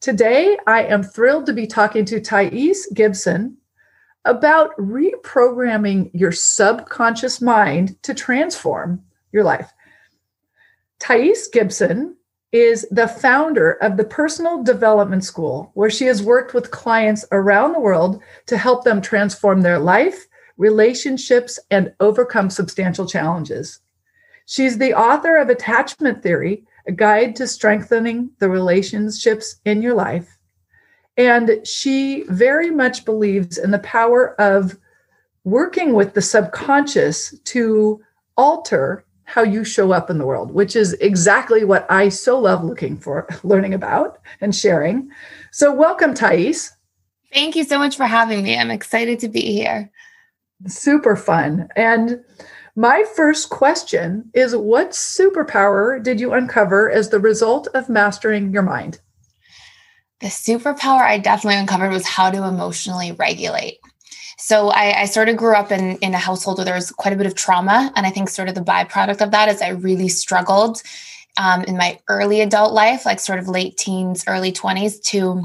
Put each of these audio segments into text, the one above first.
Today, I am thrilled to be talking to Thais Gibson about reprogramming your subconscious mind to transform your life. Thais Gibson is the founder of the Personal Development School, where she has worked with clients around the world to help them transform their life, relationships, and overcome substantial challenges. She's the author of Attachment Theory, a guide to strengthening the relationships in your life. And she very much believes in the power of working with the subconscious to alter how you show up in the world, which is exactly what I so love looking for, learning about and sharing. So, welcome, Thais. Thank you so much for having me. I'm excited to be here. Super fun. And my first question is What superpower did you uncover as the result of mastering your mind? The superpower I definitely uncovered was how to emotionally regulate. So I, I, sort of grew up in, in a household where there was quite a bit of trauma. And I think sort of the byproduct of that is I really struggled um, in my early adult life, like sort of late teens, early 20s, to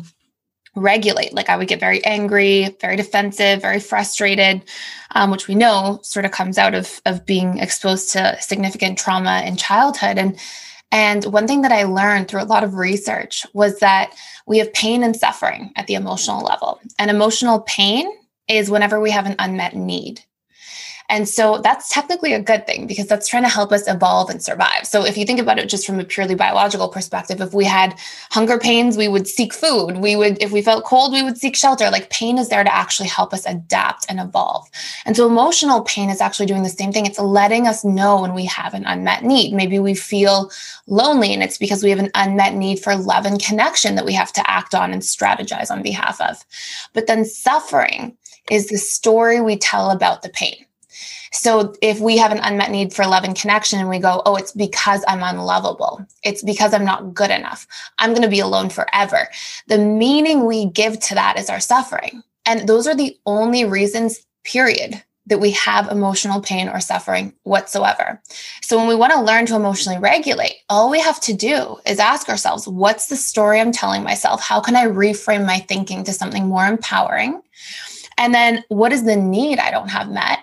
regulate. Like I would get very angry, very defensive, very frustrated, um, which we know sort of comes out of of being exposed to significant trauma in childhood. And and one thing that I learned through a lot of research was that we have pain and suffering at the emotional level. And emotional pain is whenever we have an unmet need. And so that's technically a good thing because that's trying to help us evolve and survive. So if you think about it just from a purely biological perspective, if we had hunger pains, we would seek food. We would, if we felt cold, we would seek shelter. Like pain is there to actually help us adapt and evolve. And so emotional pain is actually doing the same thing. It's letting us know when we have an unmet need. Maybe we feel lonely and it's because we have an unmet need for love and connection that we have to act on and strategize on behalf of. But then suffering is the story we tell about the pain. So if we have an unmet need for love and connection and we go, oh, it's because I'm unlovable, it's because I'm not good enough, I'm going to be alone forever. The meaning we give to that is our suffering. And those are the only reasons, period, that we have emotional pain or suffering whatsoever. So when we want to learn to emotionally regulate, all we have to do is ask ourselves, what's the story I'm telling myself? How can I reframe my thinking to something more empowering? And then what is the need I don't have met?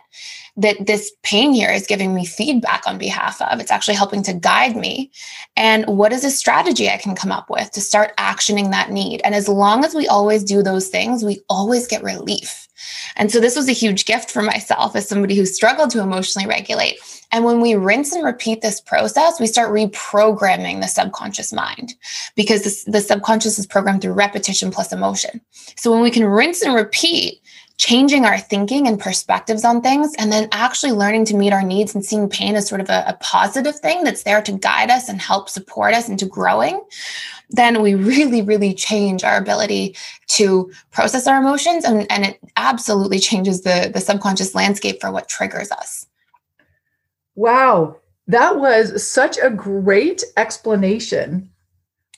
That this pain here is giving me feedback on behalf of. It's actually helping to guide me. And what is a strategy I can come up with to start actioning that need? And as long as we always do those things, we always get relief. And so this was a huge gift for myself as somebody who struggled to emotionally regulate. And when we rinse and repeat this process, we start reprogramming the subconscious mind because the subconscious is programmed through repetition plus emotion. So when we can rinse and repeat, changing our thinking and perspectives on things, and then actually learning to meet our needs and seeing pain as sort of a, a positive thing that's there to guide us and help support us into growing, then we really, really change our ability to process our emotions. And, and it absolutely changes the, the subconscious landscape for what triggers us. Wow. That was such a great explanation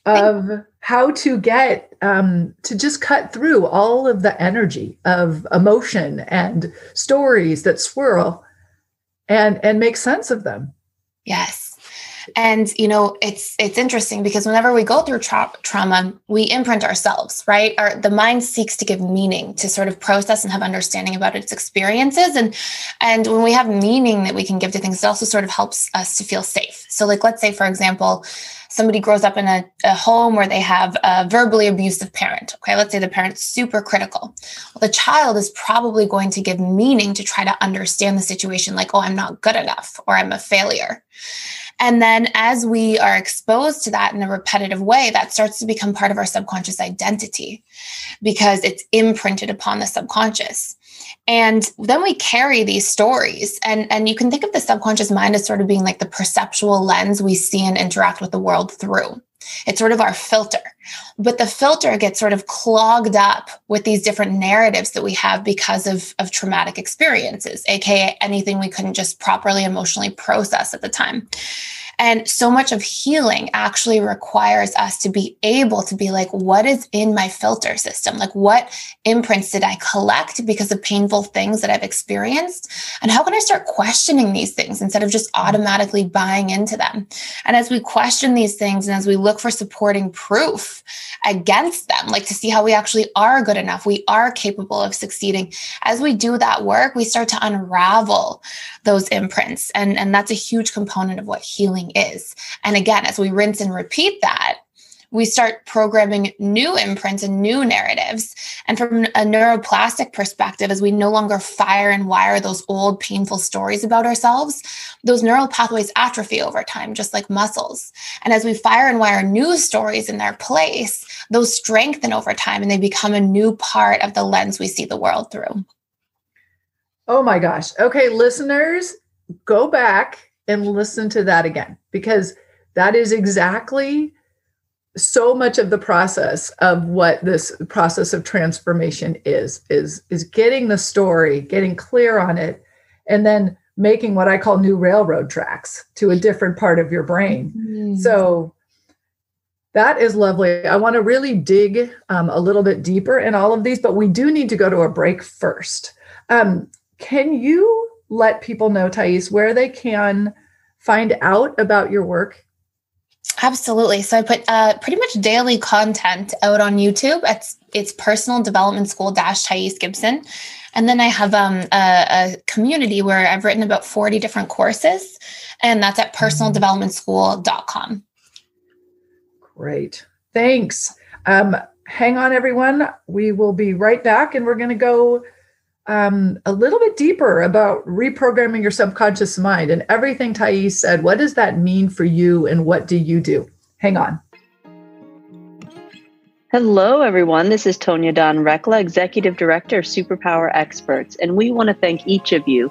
of how to get um, to just cut through all of the energy of emotion and stories that swirl and and make sense of them. Yes. And you know it's it's interesting because whenever we go through tra- trauma we imprint ourselves right? Our, the mind seeks to give meaning to sort of process and have understanding about its experiences. And and when we have meaning that we can give to things it also sort of helps us to feel safe. So like let's say for example somebody grows up in a, a, home where they have a verbally abusive parent. Okay, let's say the parent's super critical. Well, the child is probably going to give meaning to try to understand the situation, like, oh, I'm not good enough or I'm a failure. And then as we are exposed to that in a repetitive way, that starts to become part of our subconscious identity because it's imprinted upon the subconscious. And then we carry these stories. And and you can think of the subconscious mind as sort of being like the perceptual lens we see and interact with the world through it's sort of our filter. But the filter gets sort of clogged up with these different narratives that we have because of, of traumatic experiences, aka anything we couldn't just properly emotionally process at the time. And so much of healing actually requires us to be able to be like, what is in my filter system? Like, what imprints did I collect because of painful things that I've experienced? And how can I start questioning these things instead of just mm-hmm. automatically buying into them? And as we question these things and as we look for supporting proof against them, like to see how we actually are good enough, we are capable of succeeding. As we do that work, we start to unravel those imprints. And, and that's a huge component of what healing is. And again, as we rinse and repeat that, we start programming new imprints and new narratives. And from a neuroplastic perspective, as we no longer fire and wire those old painful stories about ourselves, those neural pathways atrophy over time, just like muscles. And as we fire and wire new stories in their place, those strengthen over time and they become a new part of the lens we see the world through. Oh my gosh. Okay, listeners, go back and listen to that again because that is exactly so much of the process of what this process of transformation is is is getting the story getting clear on it and then making what i call new railroad tracks to a different part of your brain. Mm-hmm. so that is lovely. I want to really dig um, a little bit deeper in all of these but we do need to go to a break first. Um, can you let people know thais where they can find out about your work Absolutely. So I put uh, pretty much daily content out on YouTube. It's it's personal development school dash Thais Gibson, and then I have um, a, a, community where I've written about forty different courses, and that's at personaldevelopmentschool.com. Great, thanks. Um, hang on, everyone. We will be right back, and we're going to go um, a little bit deeper about reprogramming your subconscious mind and everything Thais said. What does that mean for you and what do you do? Hang on. Hello, everyone. This is Tonya Dawn Recla, Executive Director of Superpower Experts, and we want to thank each of you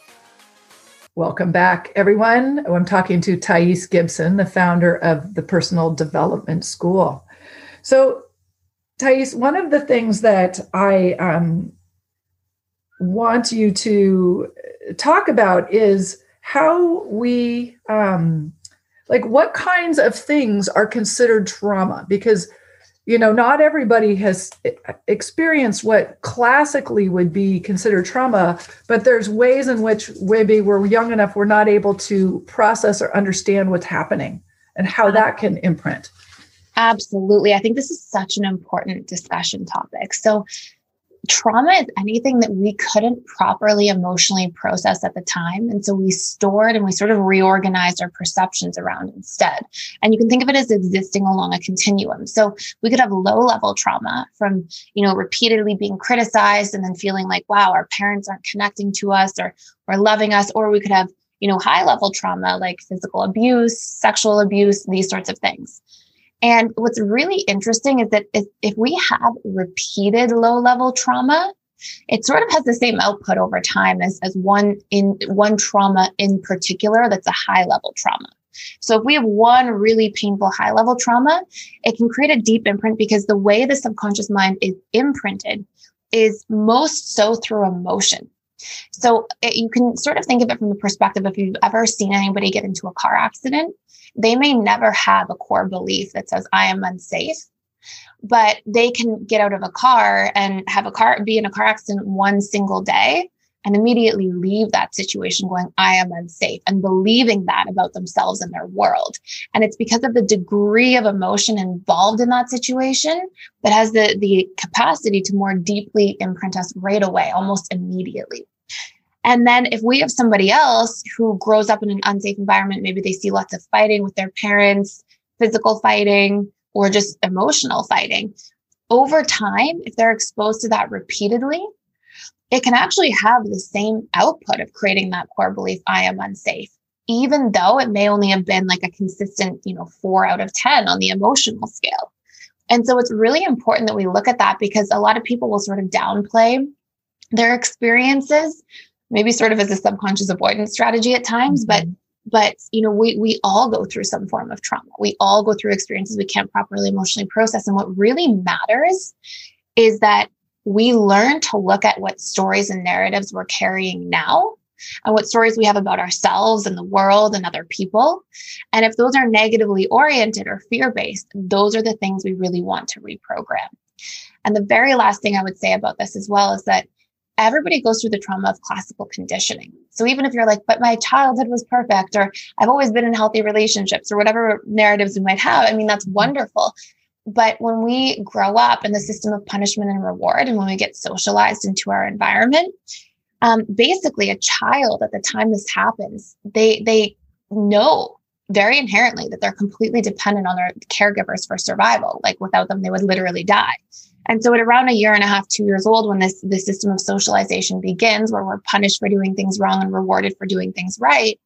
Welcome back, everyone. I'm talking to Thais Gibson, the founder of the Personal Development School. So, Thais, one of the things that I um, want you to talk about is how we, um, like, what kinds of things are considered trauma? Because, you know, not everybody has experienced what classically would be considered trauma, but there's ways in which maybe we're young enough, we're not able to process or understand what's happening and how uh-huh. that can imprint. Absolutely. I think this is such an important discussion topic. So, trauma is anything that we couldn't properly emotionally process at the time. And so we stored and we sort of reorganized our perceptions around instead. And you can think of it as existing along a continuum. So we could have low level trauma from, you know, repeatedly being criticized and then feeling like, wow, our parents aren't connecting to us or, or loving us. Or we could have, you know, high level trauma like physical abuse, sexual abuse, these sorts of things. And what's really interesting is that if, if we have repeated low level trauma, it sort of has the same output over time as, as one in one trauma in particular that's a high level trauma. So if we have one really painful high level trauma, it can create a deep imprint because the way the subconscious mind is imprinted is most so through emotion. So it, you can sort of think of it from the perspective if you've ever seen anybody get into a car accident they may never have a core belief that says, I am unsafe. but they can get out of a car and have a car be in a car accident one single day and immediately leave that situation going, I am unsafe and believing that about themselves and their world. And it's because of the degree of emotion involved in that situation that has the, the capacity to more deeply imprint us right away, almost immediately. And then if we have somebody else who grows up in an unsafe environment, maybe they see lots of fighting with their parents, physical fighting, or just emotional fighting. Over time, if they're exposed to that repeatedly, it can actually have the same output of creating that core belief I am unsafe, even though it may only have been like a consistent, you know, four out of 10 on the emotional scale. And so it's really important that we look at that because a lot of people will sort of downplay their experiences, maybe sort of as a subconscious avoidance strategy at times, mm-hmm. but but you know we we all go through some form of trauma we all go through experiences we can't properly emotionally process and what really matters is that we learn to look at what stories and narratives we're carrying now and what stories we have about ourselves and the world and other people. And if those are negatively oriented or fear based, those are the things we really want to reprogram. And the very last thing I would say about this as well is that everybody goes through the trauma of classical conditioning. So even if you're like, but my childhood was perfect, or I've always been in healthy relationships, or whatever narratives we might have, I mean, that's wonderful. But when we grow up in the system of punishment and reward, and when we get socialized into our environment, um, basically a child at the time this happens, they they know very inherently that they're completely dependent on their caregivers for survival. Like without them, they would literally die. And so at around a year and a half, two years old, when this, this system of socialization begins, where we're punished for doing things wrong and rewarded for doing things right,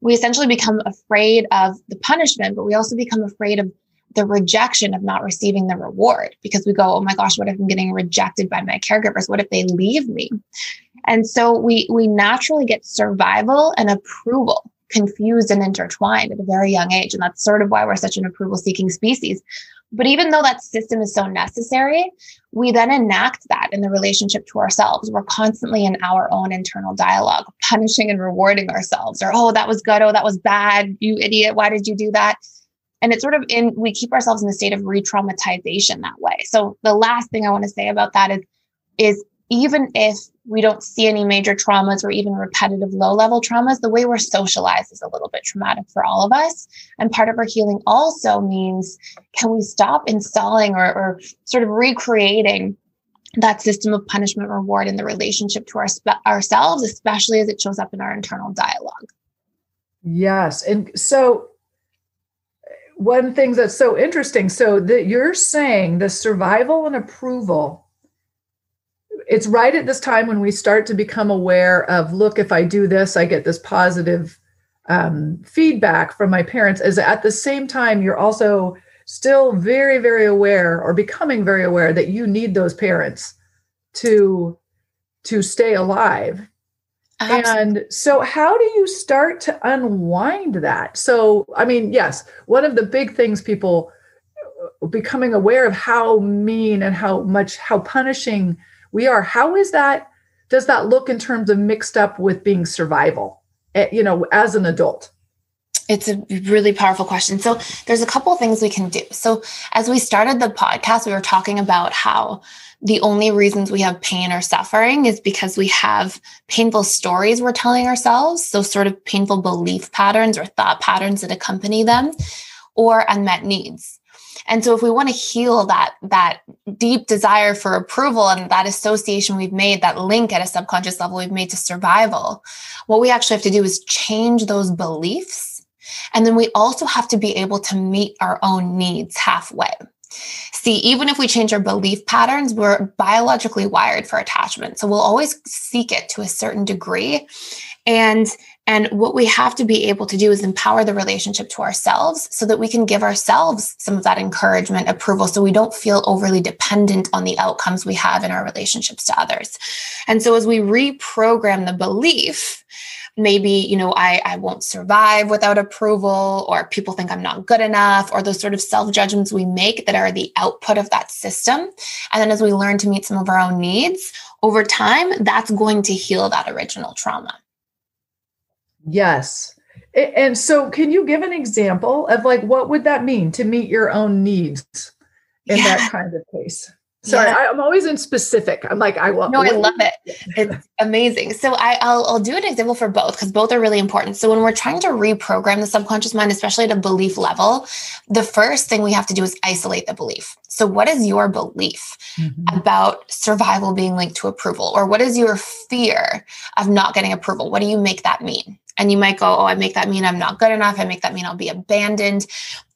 we essentially become afraid of the punishment, but we also become afraid of the rejection of not receiving the reward because we go, oh my gosh, what if I'm getting rejected by my caregivers? What if they leave me? And so we we naturally get survival and approval confused and intertwined at a very young age. And that's sort of why we're such an approval seeking species. But even though that system is so necessary, we then enact that in the relationship to ourselves. We're constantly in our own internal dialogue, punishing and rewarding ourselves, or, oh, that was good. Oh, that was bad. You idiot. Why did you do that? and it's sort of in we keep ourselves in a state of re-traumatization that way so the last thing i want to say about that is is even if we don't see any major traumas or even repetitive low level traumas. The way we're socialized is a little bit traumatic for all of us. And part of our healing also means can we stop installing or, or sort of recreating that system of punishment reward in the relationship to our, ourselves especially as it shows up in our internal dialogue? Yes. And so one thing that's so interesting so that you're saying the survival and approval it's right at this time when we start to become aware of look if i do this i get this positive um, feedback from my parents is at the same time you're also still very very aware or becoming very aware that you need those parents to to stay alive and so, how do you start to unwind that? So, I mean, yes, one of the big things people becoming aware of how mean and how much, how punishing we are. How is that? Does that look in terms of mixed up with being survival, eh, you know, as an adult? It's a really powerful question. So, there's a couple things we can do. So, as we started the podcast, we were talking about how the only reasons we have pain or suffering is because we have painful stories we're telling ourselves. So, sort of painful belief patterns or thought patterns that accompany them, or unmet needs. And so if we want to heal that that deep desire for approval and that association we've made, that link at a subconscious level we've made to survival, what we actually have to do is change those beliefs. And then we also have to be able to meet our own needs halfway. See, even if we change our belief patterns, we're biologically wired for attachment. So we'll always seek it to a certain degree. And and what we have to be able to do is empower the relationship to ourselves so that we can give ourselves some of that encouragement, approval, so we don't feel overly dependent on the outcomes we have in our relationships to others. And so as we reprogram the belief, maybe you know I, I won't survive without approval or people think i'm not good enough or those sort of self judgments we make that are the output of that system and then as we learn to meet some of our own needs over time that's going to heal that original trauma yes and so can you give an example of like what would that mean to meet your own needs in yeah. that kind of case. Sorry, yeah. I, am always in specific. I'm like, I want. No, I love it. It's amazing. So I, will I'll do an example for both because both are really important. So when we're trying to reprogram the subconscious mind, especially at a belief level, the first thing we have to do is isolate the belief. So what is your belief mm-hmm. about survival being linked to approval, or what is your fear of not getting approval? What do you make that mean? And you might go, Oh, I make that mean I'm not good enough. I make that mean I'll be abandoned.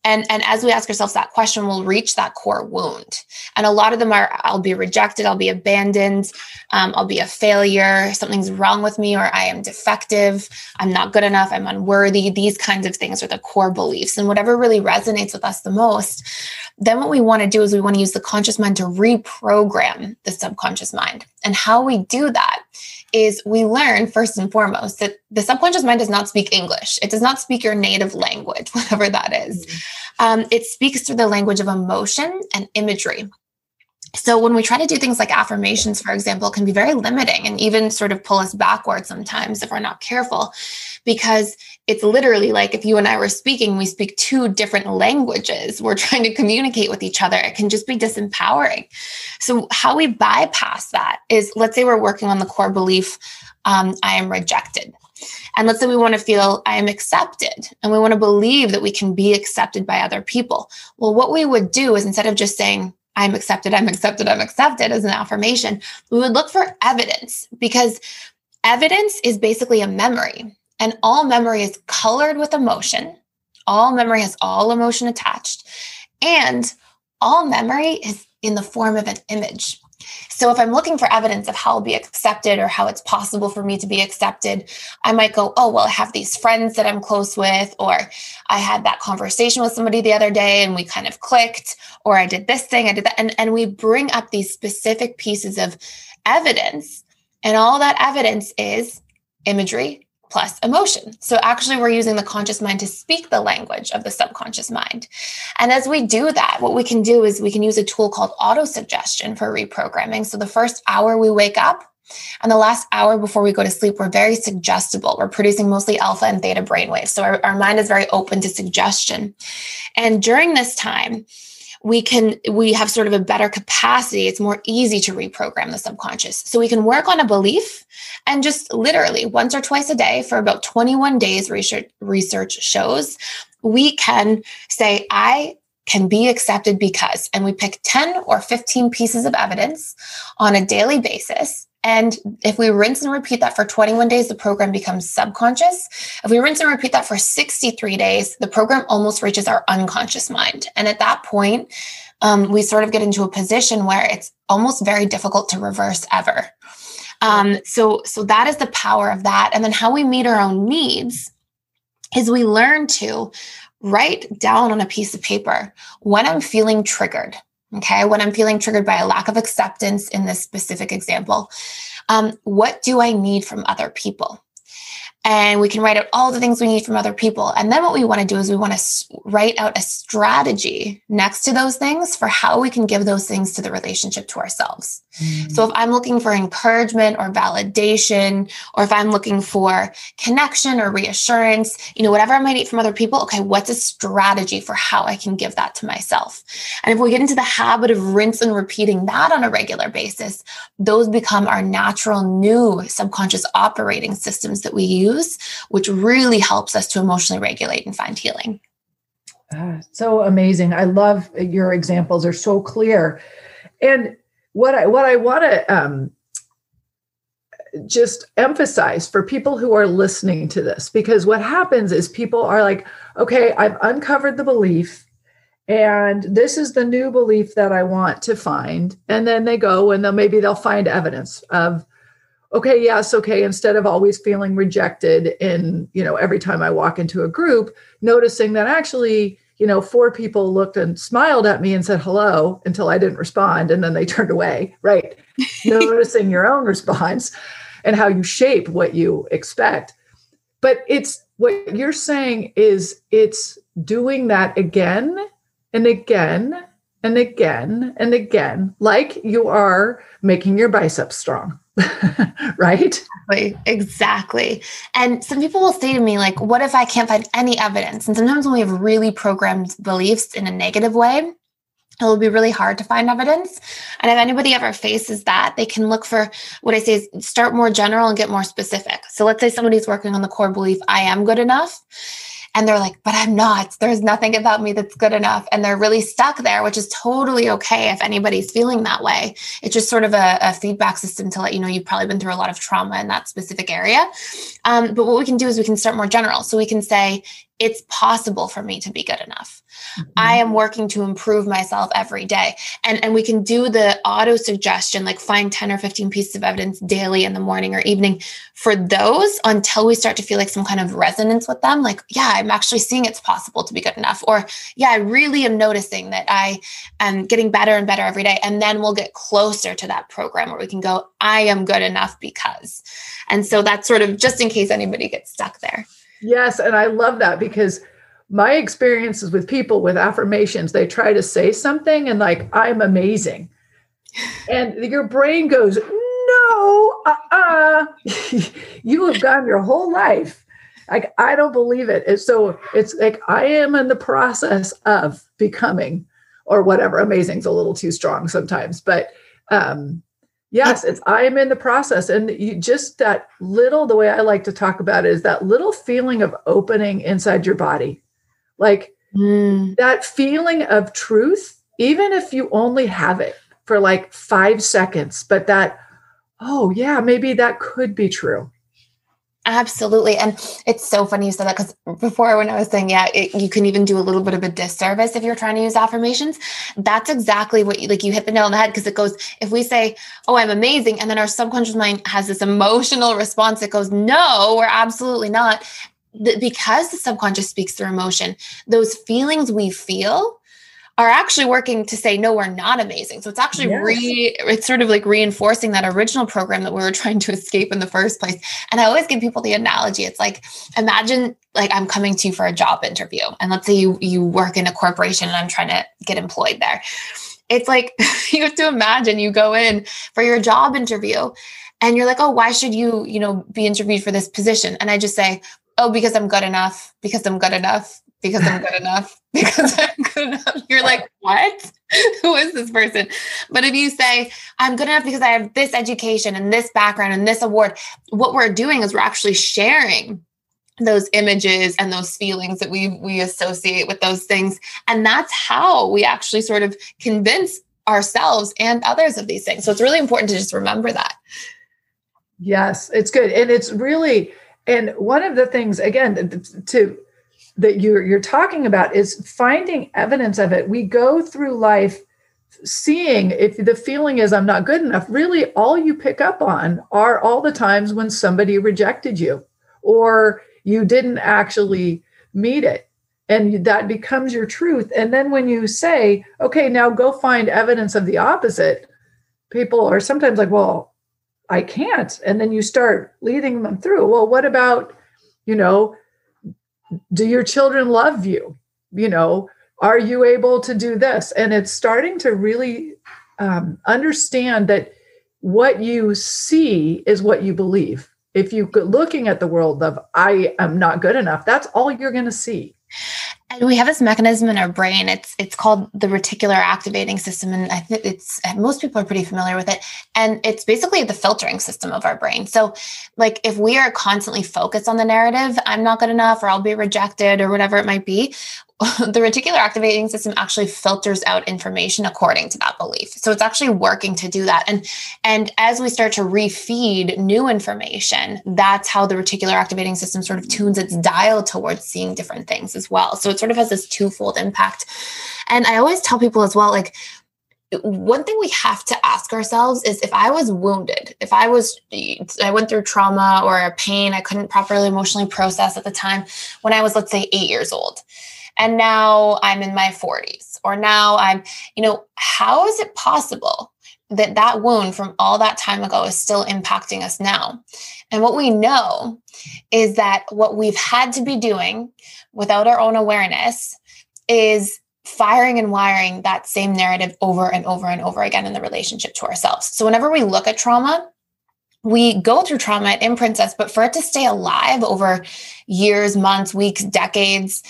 And, and as we ask ourselves that question, we'll reach that core wound. And a lot of them are I'll be rejected, I'll be abandoned, um, I'll be a failure, something's wrong with me, or I am defective, I'm not good enough, I'm unworthy. These kinds of things are the core beliefs. And whatever really resonates with us the most, then what we want to do is we want to use the conscious mind to reprogram the subconscious mind. And how we do that is we learn first and foremost that the subconscious mind does not speak English. It does not speak your native language, whatever that is. Mm-hmm. Um, it speaks through the language of emotion and imagery. So when we try to do things like affirmations, for example, can be very limiting and even sort of pull us backwards sometimes if we're not careful, because it's literally like if you and I were speaking, we speak two different languages. We're trying to communicate with each other. It can just be disempowering. So how we bypass that is, let's say we're working on the core belief, um, I am rejected. And let's say we want to feel I am accepted and we want to believe that we can be accepted by other people. Well, what we would do is instead of just saying, I'm accepted, I'm accepted, I'm accepted as an affirmation, we would look for evidence because evidence is basically a memory and all memory is colored with emotion. All memory has all emotion attached and all memory is in the form of an image. So if I'm looking for evidence of how I'll be accepted or how it's possible for me to be accepted, I might go, oh, well, I have these friends that I'm close with, or I had that conversation with somebody the other day and we kind of clicked, or I did this thing, I did that. And, and we bring up these specific pieces of evidence. And all that evidence is imagery, plus emotion. So actually, we're using the conscious mind to speak the language of the subconscious mind. And as we do that, what we can do is we can use a tool called auto suggestion for reprogramming. So the first hour we wake up, and the last hour before we go to sleep, we're very suggestible. We're producing mostly alpha and theta brainwaves. So our, our mind is very open to suggestion. And during this time, we can we have sort of a better capacity. It's more easy to reprogram the subconscious. So we can work on a belief and just literally once or twice a day for about 21 days research research shows we can say i can be accepted because and we pick 10 or 15 pieces of evidence on a daily basis and if we rinse and repeat that for 21 days, the program becomes subconscious. If we rinse and repeat that for 63 days, the program almost reaches our unconscious mind. And at that point, um, we sort of get into a position where it's almost very difficult to reverse ever. Um, so, so that is the power of that. And then how we meet our own needs is we learn to write down on a piece of paper when I'm feeling triggered. Okay. When I'm feeling triggered by a lack of acceptance in this specific example, um, what do I need from other people? And we can write out all the things we need from other people. And then what we want to do is we want to write out a strategy next to those things for how we can give those things to the relationship to ourselves. Mm-hmm. So if I'm looking for encouragement or validation, or if I'm looking for connection or reassurance, you know, whatever I might need from other people, okay, what's a strategy for how I can give that to myself? And if we get into the habit of rinse and repeating that on a regular basis, those become our natural new subconscious operating systems that we use use, which really helps us to emotionally regulate and find healing. Uh, so amazing. I love your examples are so clear. And what I what I want to um, just emphasize for people who are listening to this because what happens is people are like, okay, I've uncovered the belief and this is the new belief that I want to find. And then they go and they'll maybe they'll find evidence of okay yes okay instead of always feeling rejected in you know every time i walk into a group noticing that actually you know four people looked and smiled at me and said hello until i didn't respond and then they turned away right? Noticing your own response and how you shape what you expect. But it's what you're saying is it's doing that again and again and again and again like you are making your biceps strong right? Exactly. Exactly. And some people will say to me, like, what if I can't find any evidence? And sometimes when we have really programmed beliefs in a negative way, it will be really hard to find evidence. And if anybody ever faces that, they can look for what I say is start more general and get more specific. So let's say somebody's working on the core belief, I am good enough and they're like, but I'm not. There's nothing about me that's good enough. And they're really stuck there, which is totally okay if anybody's feeling that way. It's just sort of a, a feedback system to let you know you've probably been through a lot of trauma in that specific area. Um, but what we can do is we can start more general. So we can say, it's possible for me to be good enough. Mm-hmm. I am working to improve myself every day. And, and we can do the auto suggestion, like find 10 or 15 pieces of evidence daily in the morning or evening for those until we start to feel like some kind of resonance with them. Like, yeah, I'm actually seeing it's possible to be good enough. Or, yeah, I really am noticing that I am getting better and better every day. And then we'll get closer to that program where we can go, I am good enough because. And so that's sort of just in case anybody gets stuck there. Yes. And I love that because my experiences with people with affirmations, they try to say something and like, I'm amazing. And your brain goes, no, uh-uh. you have gone your whole life. Like, I don't believe it. And so it's like, I am in the process of becoming or whatever. Amazing is a little too strong sometimes, but um, Yes, it's I am in the process. And you just that little, the way I like to talk about it is that little feeling of opening inside your body. Like mm. that feeling of truth, even if you only have it for like five seconds, but that, oh yeah, maybe that could be true. Absolutely. And it's so funny you said that because before when I was saying, yeah, it, you can even do a little bit of a disservice if you're trying to use affirmations. That's exactly what you like. You hit the nail on the head because it goes, if we say, oh, I'm amazing. And then our subconscious mind has this emotional response that goes, no, we're absolutely not. because the subconscious speaks through emotion, those feelings we feel are actually working to say no we're not amazing. So it's actually yes. re it's sort of like reinforcing that original program that we were trying to escape in the first place. And i always give people the analogy it's like imagine like i'm coming to you for a job interview and let's say you you work in a corporation and i'm trying to get employed there. It's like you have to imagine you go in for your job interview and you're like oh why should you you know be interviewed for this position? And i just say oh because i'm good enough because i'm good enough because I'm good enough, because I'm good enough. You're like, what? Who is this person? But if you say, I'm good enough because I have this education and this background and this award, what we're doing is we're actually sharing those images and those feelings that we we associate with those things and that's how we actually sort of convince ourselves and others of these things so it's really important to just remember that yes it's good and it's really and one of the things again to that you're you're talking about is finding evidence of it. We go through life seeing if the feeling is I'm not good enough, really all you pick up on are all the times when somebody rejected you or you didn't actually meet it. And that becomes your truth. And then when you say, okay, now go find evidence of the opposite, people are sometimes like, well, I can't. And then you start leading them through. Well, what about, you know, do your children love you? You know are you able to do this? And it's starting to really um, understand that what you see is what you believe. If you're looking at the world of i am not good enough that's all you're going to see and we have this mechanism in our brain. It's it's called the reticular activating system, and I think it's most people are pretty familiar with it. And it's basically the filtering system of our brain. So, like if we are constantly focused on the narrative, I'm not good enough, or I'll be rejected, or whatever it might be, the reticular activating system actually filters out information according to that belief. So it's actually working to do that. And and as we start to refeed new information, that's how the reticular activating system sort of tunes its dial towards seeing different things as well. So it sort of has this twofold impact. And I always tell people as well, like one thing we have to ask ourselves is if I was wounded, if I was, I went through trauma or a pain I couldn't properly emotionally process at the time when I was, let's say, eight years old and now I'm in my 40s or now I'm, you know, how is it possible that that wound from all that time ago is still impacting us now? And what we know is that what we've had to be doing without our own awareness is firing and wiring that same narrative over and over and over again in the relationship to ourselves. So whenever we look at trauma, we go through trauma, it imprints us, but for it to stay alive over years, months, weeks, decades,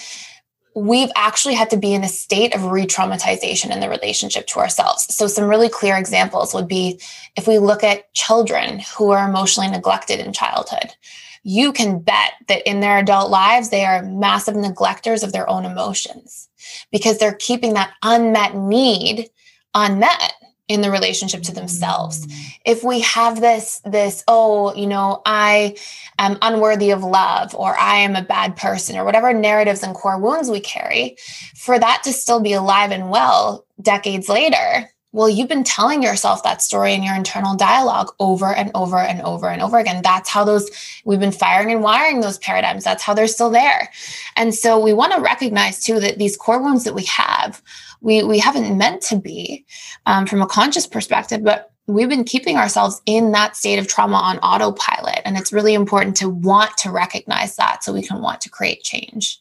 we've actually had to be in a state of re traumatization in the relationship to ourselves. So, some really clear examples would be if we look at children who are emotionally neglected in childhood, you can bet that in their adult lives, they are massive neglectors of their own emotions because they're keeping that unmet need unmet in the relationship to themselves. If we have this this oh you know i am unworthy of love or i am a bad person or whatever narratives and core wounds we carry for that to still be alive and well decades later well you've been telling yourself that story in your internal dialogue over and over and over and over again. That's how those we've been firing and wiring those paradigms. That's how they're still there. And so we want to recognize too that these core wounds that we have we we haven't meant to be um, from a conscious perspective but we've been keeping ourselves in that state of trauma on autopilot. And it's really important to want to recognize that so we can want to create change.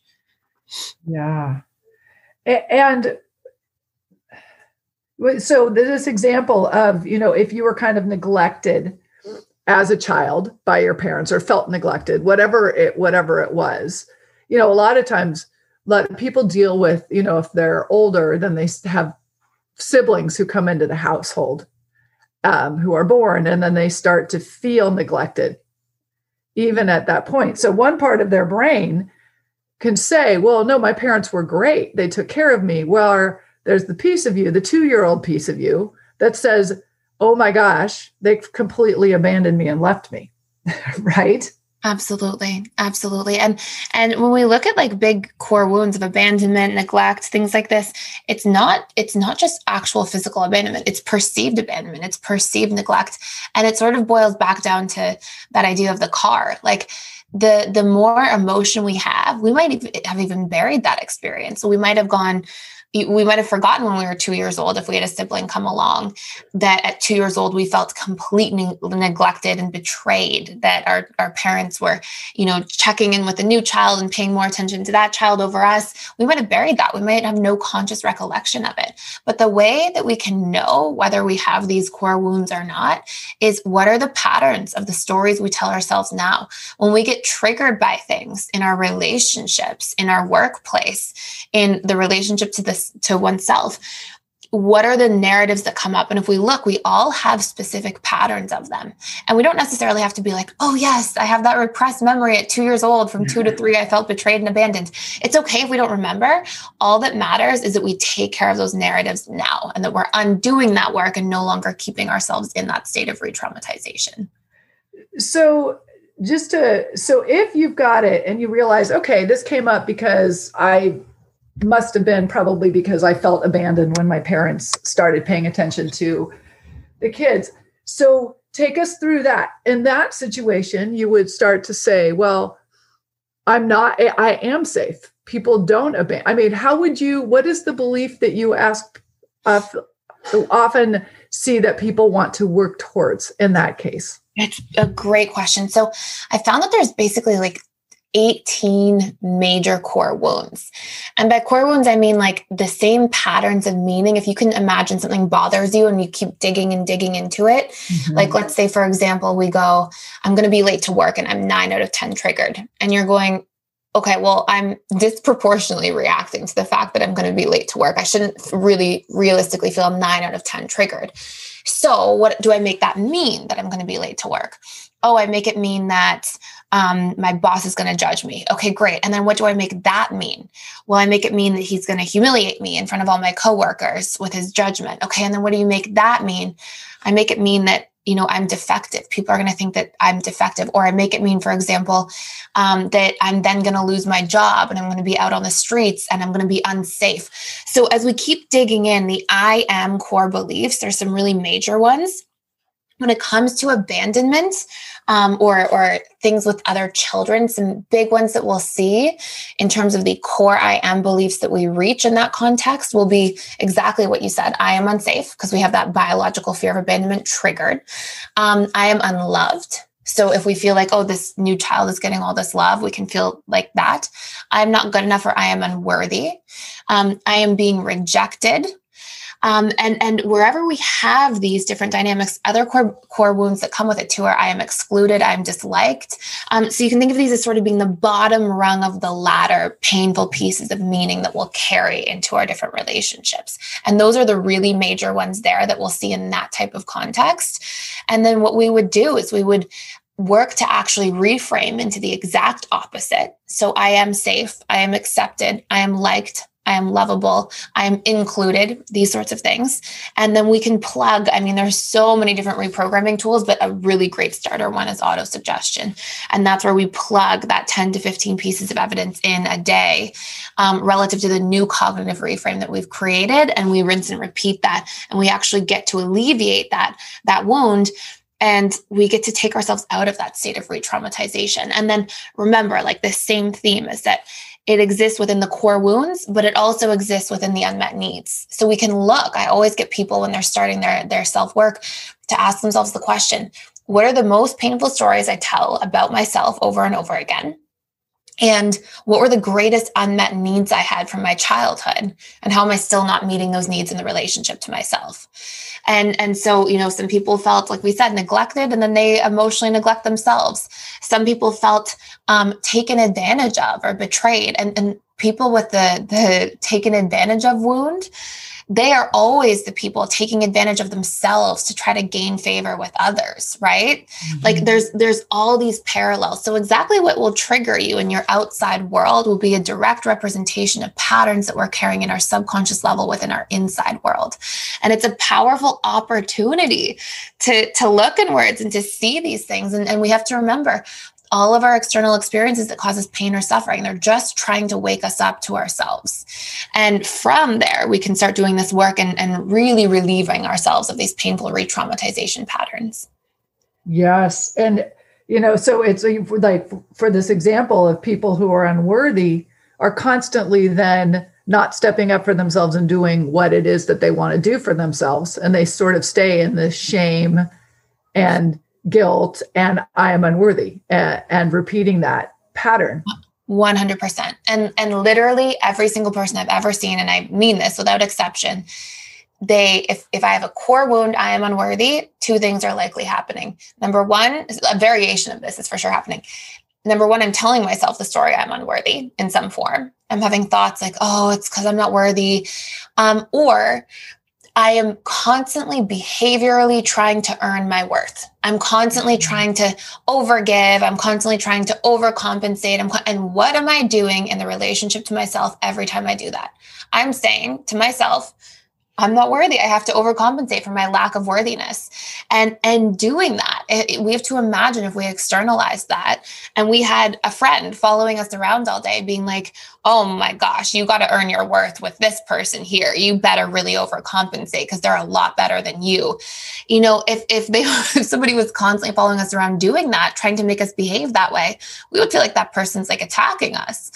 Yeah. And so this example of you know if you were kind of neglected as a child by your parents or felt neglected whatever it whatever it was you know a lot of times let people deal with, you know, if they're older, then they have siblings who come into the household um, who are born, and then they start to feel neglected even at that point. So one part of their brain can say, well, no, my parents were great. They took care of me. Well, there's the piece of you, the two year old piece of you that says, oh my gosh, they completely abandoned me and left me. right? Absolutely. Absolutely. And and when we look at like big core wounds of abandonment, neglect, things like this, it's not it's not just actual physical abandonment, it's perceived abandonment, it's perceived neglect. And it sort of boils back down to that idea of the car. Like the the more emotion we have, we might have even buried that experience. So we might have gone we might have forgotten when we were two years old if we had a sibling come along that at two years old we felt completely neglected and betrayed that our, our parents were you know checking in with a new child and paying more attention to that child over us. We might have buried that. We might have no conscious recollection of it. But the way that we can know whether we have these core wounds or not is what are the patterns of the stories we tell ourselves now? When we get triggered by things in our relationships in our workplace in the relationship to the to oneself. What are the narratives that come up? And if we look we all have specific patterns of them. And we don't necessarily have to be like oh yes i have that repressed memory at two years old from two to mm-hmm. three i felt betrayed and abandoned. It's okay if we don't remember. All that matters is that we take care of those narratives now and that we're undoing that work and no longer keeping ourselves in that state of re-traumatization. So just to so if you've got it and you realize okay this came up because i must have been probably because I felt abandoned when my parents started paying attention to the kids. So take us through that. In that situation, you would start to say, well, I'm not, I am safe. People don't abandon. I mean, how would you, what is the belief that you ask often see that people want to work towards in that case? It's a great question. So I found that there's basically like 18 major core wounds. And by core wounds, I mean like the same patterns of meaning. If you can imagine something bothers you and you keep digging and digging into it, mm-hmm. like let's say, for example, we go, I'm going to be late to work and I'm nine out of 10 triggered. And you're going, okay, well, I'm disproportionately reacting to the fact that I'm going to be late to work. I shouldn't really realistically feel nine out of 10 triggered. So, what do I make that mean that I'm going to be late to work? Oh, I make it mean that um, my boss is going to judge me. Okay, great. And then what do I make that mean? Well, I make it mean that he's going to humiliate me in front of all my coworkers with his judgment. Okay, and then what do you make that mean? I make it mean that you know i'm defective people are going to think that i'm defective or i make it mean for example um, that i'm then going to lose my job and i'm going to be out on the streets and i'm going to be unsafe so as we keep digging in the i am core beliefs there's some really major ones when it comes to abandonment um, or or things with other children, some big ones that we'll see in terms of the core I am beliefs that we reach in that context will be exactly what you said. I am unsafe because we have that biological fear of abandonment triggered. Um, I am unloved. So if we feel like, oh, this new child is getting all this love, we can feel like that. I'm not good enough or I am unworthy. Um, I am being rejected Um, and and wherever we have these different dynamics, other core core wounds that come with it too are I am excluded, I am disliked. Um, so you can think of these as sort of being the bottom rung of the ladder, painful pieces of meaning that we'll carry into our different relationships. And those are the really major ones there that we'll see in that type of context. And then what we would do is we would work to actually reframe into the exact opposite. So I am safe, I am accepted, I am liked, I am lovable, I am included, these sorts of things. And then we can plug, I mean, there's so many different reprogramming tools, but a really great starter one is auto suggestion. And that's where we plug that 10 to 15 pieces of evidence in a day um, relative to the new cognitive reframe that we've created. And we rinse and repeat that. And we actually get to alleviate that, that wound and we get to take ourselves out of that state of re-traumatization and then remember like the same theme is that it exists within the core wounds but it also exists within the unmet needs. So we can look i always get people when they're starting their their self work to ask themselves the question what are the most painful stories i tell about myself over and over again and what were the greatest unmet needs I had from my childhood? And how am I still not meeting those needs in the relationship to myself? And, and so, you know, some people felt, like we said, neglected and then they emotionally neglect themselves. Some people felt um, taken advantage of or betrayed. And, and people with the, the taken advantage of wound, they are always the people taking advantage of themselves to try to gain favor with others right? Mm-hmm. like there's there's all these parallels. So exactly what will trigger you in your outside world will be a direct representation of patterns that we're carrying in our subconscious level within our inside world. And it's a powerful opportunity to to look inwards and to see these things. And, and we have to remember all of our external experiences that cause us pain or suffering. They're just trying to wake us up to ourselves. And from there, we can start doing this work and, and really relieving ourselves of these painful re traumatization patterns. Yes. And, you know, so it's uh, like for this example of people who are unworthy are constantly then not stepping up for themselves and doing what it is that they want to do for themselves. And they sort of stay in this shame and guilt and I am unworthy and, and repeating that pattern. 100%. And and literally every single person I've ever seen and I mean this without exception, they if if I have a core wound, I am unworthy, two things are likely happening. Number 1, a variation of this is for sure happening. Number 1, I'm telling myself the story I'm unworthy in some form. I'm having thoughts like, "Oh, it's cuz I'm not worthy." Um or I am constantly behaviorally trying to earn my worth. I'm constantly mm-hmm. trying to overgive. I'm constantly trying to overcompensate. I'm, and what am I doing in the relationship to myself every time I do that? I'm saying to myself, I'm not worthy. I have to overcompensate for my lack of worthiness. And and doing that, it, we have to imagine if we externalize that and we had a friend following us around all day being like, oh my gosh, you got to earn your worth with this person here. You better really overcompensate because they're a lot better than you. You know, if if they if somebody was constantly following us around doing that, trying to make us behave that way, we would feel like that person's like attacking us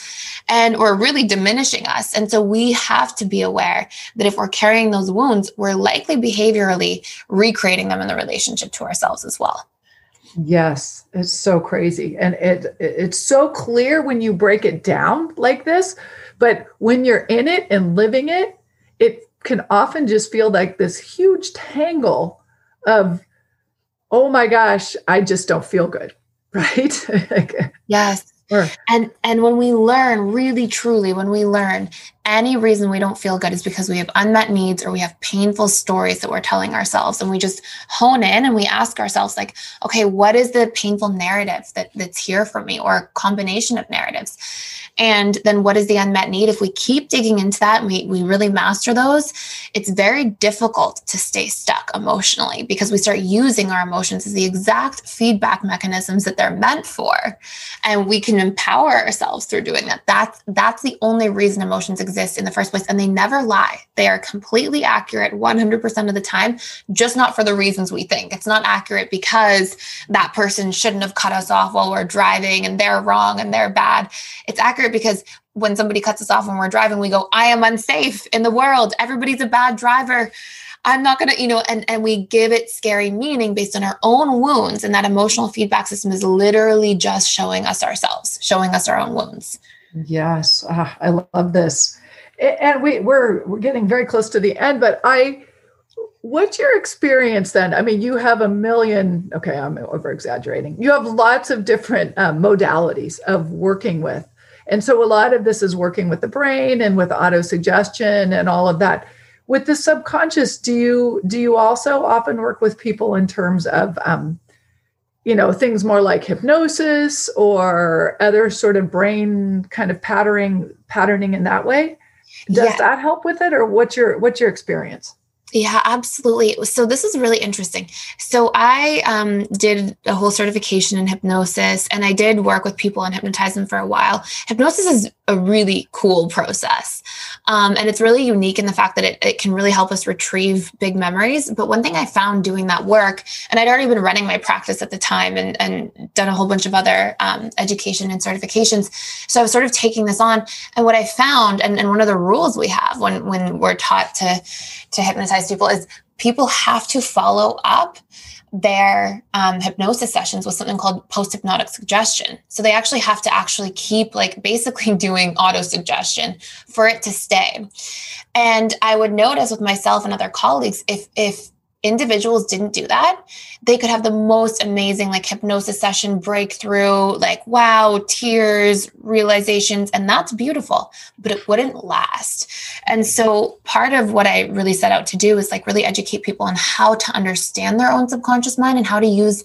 and or really diminishing us. And so we have to be aware that if we're carrying those wounds, we're likely behaviorally recreating them in the relationship to ourselves as well. Yes, it's so crazy. And it it's so clear when you break it down like this, but when you're in it and living it, it can often just feel like this huge tangle of oh my gosh, I just don't feel good, right? yes. Sure. And and when we learn really truly when we learn any reason we don't feel good is because we have unmet needs or we have painful stories that we're telling ourselves and we just hone in and we ask ourselves like okay what is the painful narrative that that's here for me or a combination of narratives and then what is the unmet need? If we keep digging into that we, we really master those, it's very difficult to stay stuck emotionally because we start using our emotions as the exact feedback mechanisms that they're meant for. And we can empower ourselves through doing that. That's that's the only reason emotions exist in the first place. And they never lie. They are completely accurate 100% of the time, just not for the reasons we think. It's not accurate because that person shouldn't have cut us off while we're driving and they're wrong and they're bad. It's accurate because when somebody cuts us off when we're driving, we go, I am unsafe in the world. Everybody's a bad driver. I'm not going to, you know, and, and we give it scary meaning based on our own wounds. And that emotional feedback system is literally just showing us ourselves, showing us our own wounds. Yes. Ah, I love this. and we we're we're getting very close to the end but i what's your experience then i mean you have a million okay i'm over exaggerating you have lots of different um, modalities of working with and so a lot of this is working with the brain and with auto suggestion and all of that. With the subconscious do you do you also often work with people in terms of um, you know things more like hypnosis or other sort of brain kind of patterning patterning in that way? Does yeah. that help with it or what's your what's your experience yeah, absolutely. So this is really interesting. So I um, did a whole certification in hypnosis, and I did work with people and hypnotize them for a while. Hypnosis is a really cool process, um, and it's really unique in the fact that it, it can really help us retrieve big memories. But one thing I found doing that work, and I'd already been running my practice at the time and, and done a whole bunch of other um, education and certifications. So I was sort of taking this on, and what I found, and, and one of the rules we have when when we're taught to to hypnotize people is people have to follow up their um, hypnosis sessions with something called post hypnotic suggestion. So they actually have to actually keep like basically doing auto suggestion for it to stay. And I would notice with myself and other colleagues if if individuals didn't do that, they could have the most amazing like hypnosis session breakthrough, like wow, tears, realizations, and that's beautiful, but it wouldn't last. And so part of what I really set out to do is like really educate people on how to understand their own subconscious mind and how to use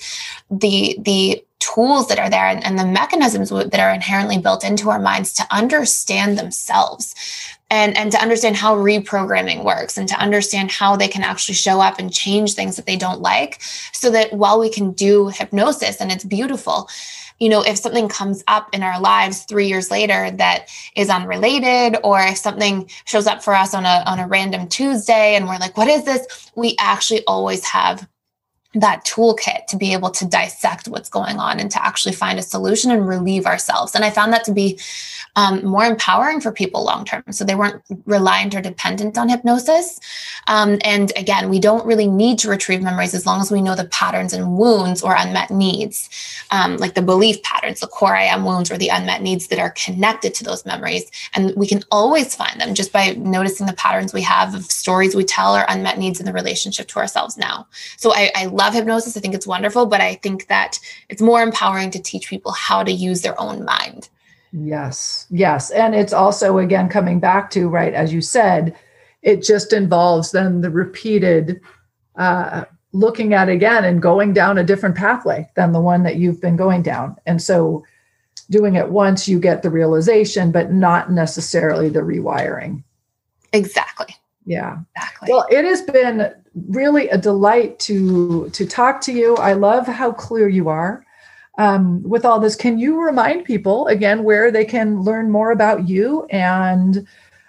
the the tools that are there and, and the mechanisms that are inherently built into our minds to understand themselves and and to understand how reprogramming works and to understand how they can actually show up and change things that they don't like so that while we can do hypnosis and it's beautiful you know if something comes up in our lives 3 years later that is unrelated or if something shows up for us on a on a random tuesday and we're like what is this? We actually always have that toolkit to be able to dissect what's going on and to actually find a solution and relieve ourselves. And I found that to be um, more empowering for people long term. So they weren't reliant or dependent on hypnosis. Um, and again, we don't really need to retrieve memories as long as we know the patterns and wounds or unmet needs, um, like the belief patterns, the core I am wounds, or the unmet needs that are connected to those memories. And we can always find them just by noticing the patterns we have of stories we tell or unmet needs in the relationship to ourselves now. So I, I love hypnosis. I think it's wonderful, but I think that it's more empowering to teach people how to use their own mind. Yes, yes. And it's also, again, coming back to, right, as you said, it just involves then the repeated uh, looking at again and going down a different pathway than the one that you've been going down. And so doing it once, you get the realization, but not necessarily the rewiring. Exactly. Yeah. Exactly. Well, it has been really a delight to to talk to you. I love how clear you are um, with all this. Can you remind people again where they can learn more about you and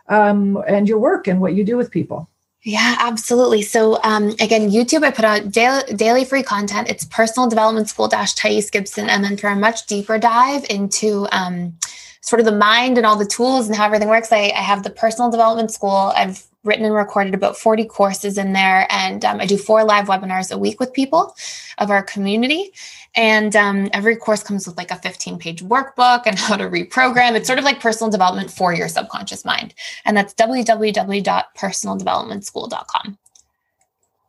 um, and your work and what you do with people? Yeah, absolutely. So um, again, YouTube, I put out daily, daily free content. It's personal development school dash Thais Gibson. And then for a much deeper dive into um, sort of the mind and all the tools and how everything works, I, I have the personal development school. I've written and recorded about 40 courses in there. And um, I do four live webinars a week with people of our community. And um, every course comes with like a 15 page workbook and how to reprogram. It's sort of like personal development for your subconscious mind. And that's www.personaldevelopmentschool.com.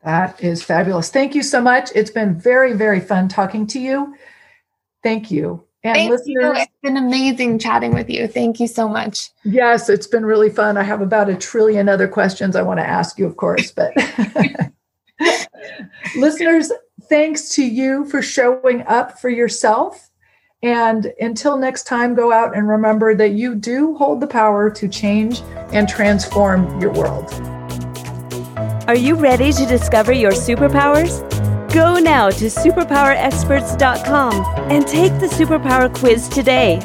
That is fabulous. Thank you so much. It's been very, very fun talking to you. Thank you. And Thank listeners, you. It's been amazing chatting with you. Thank you so much. Yes, it's been really fun. I have about a trillion other questions I want to ask you, of course, but listeners, thanks to you for showing up for yourself. And until next time, go out and remember that you do hold the power to change and transform your world. Are you ready to discover your superpowers? Go now to superpowerexperts.com and take the superpower quiz today.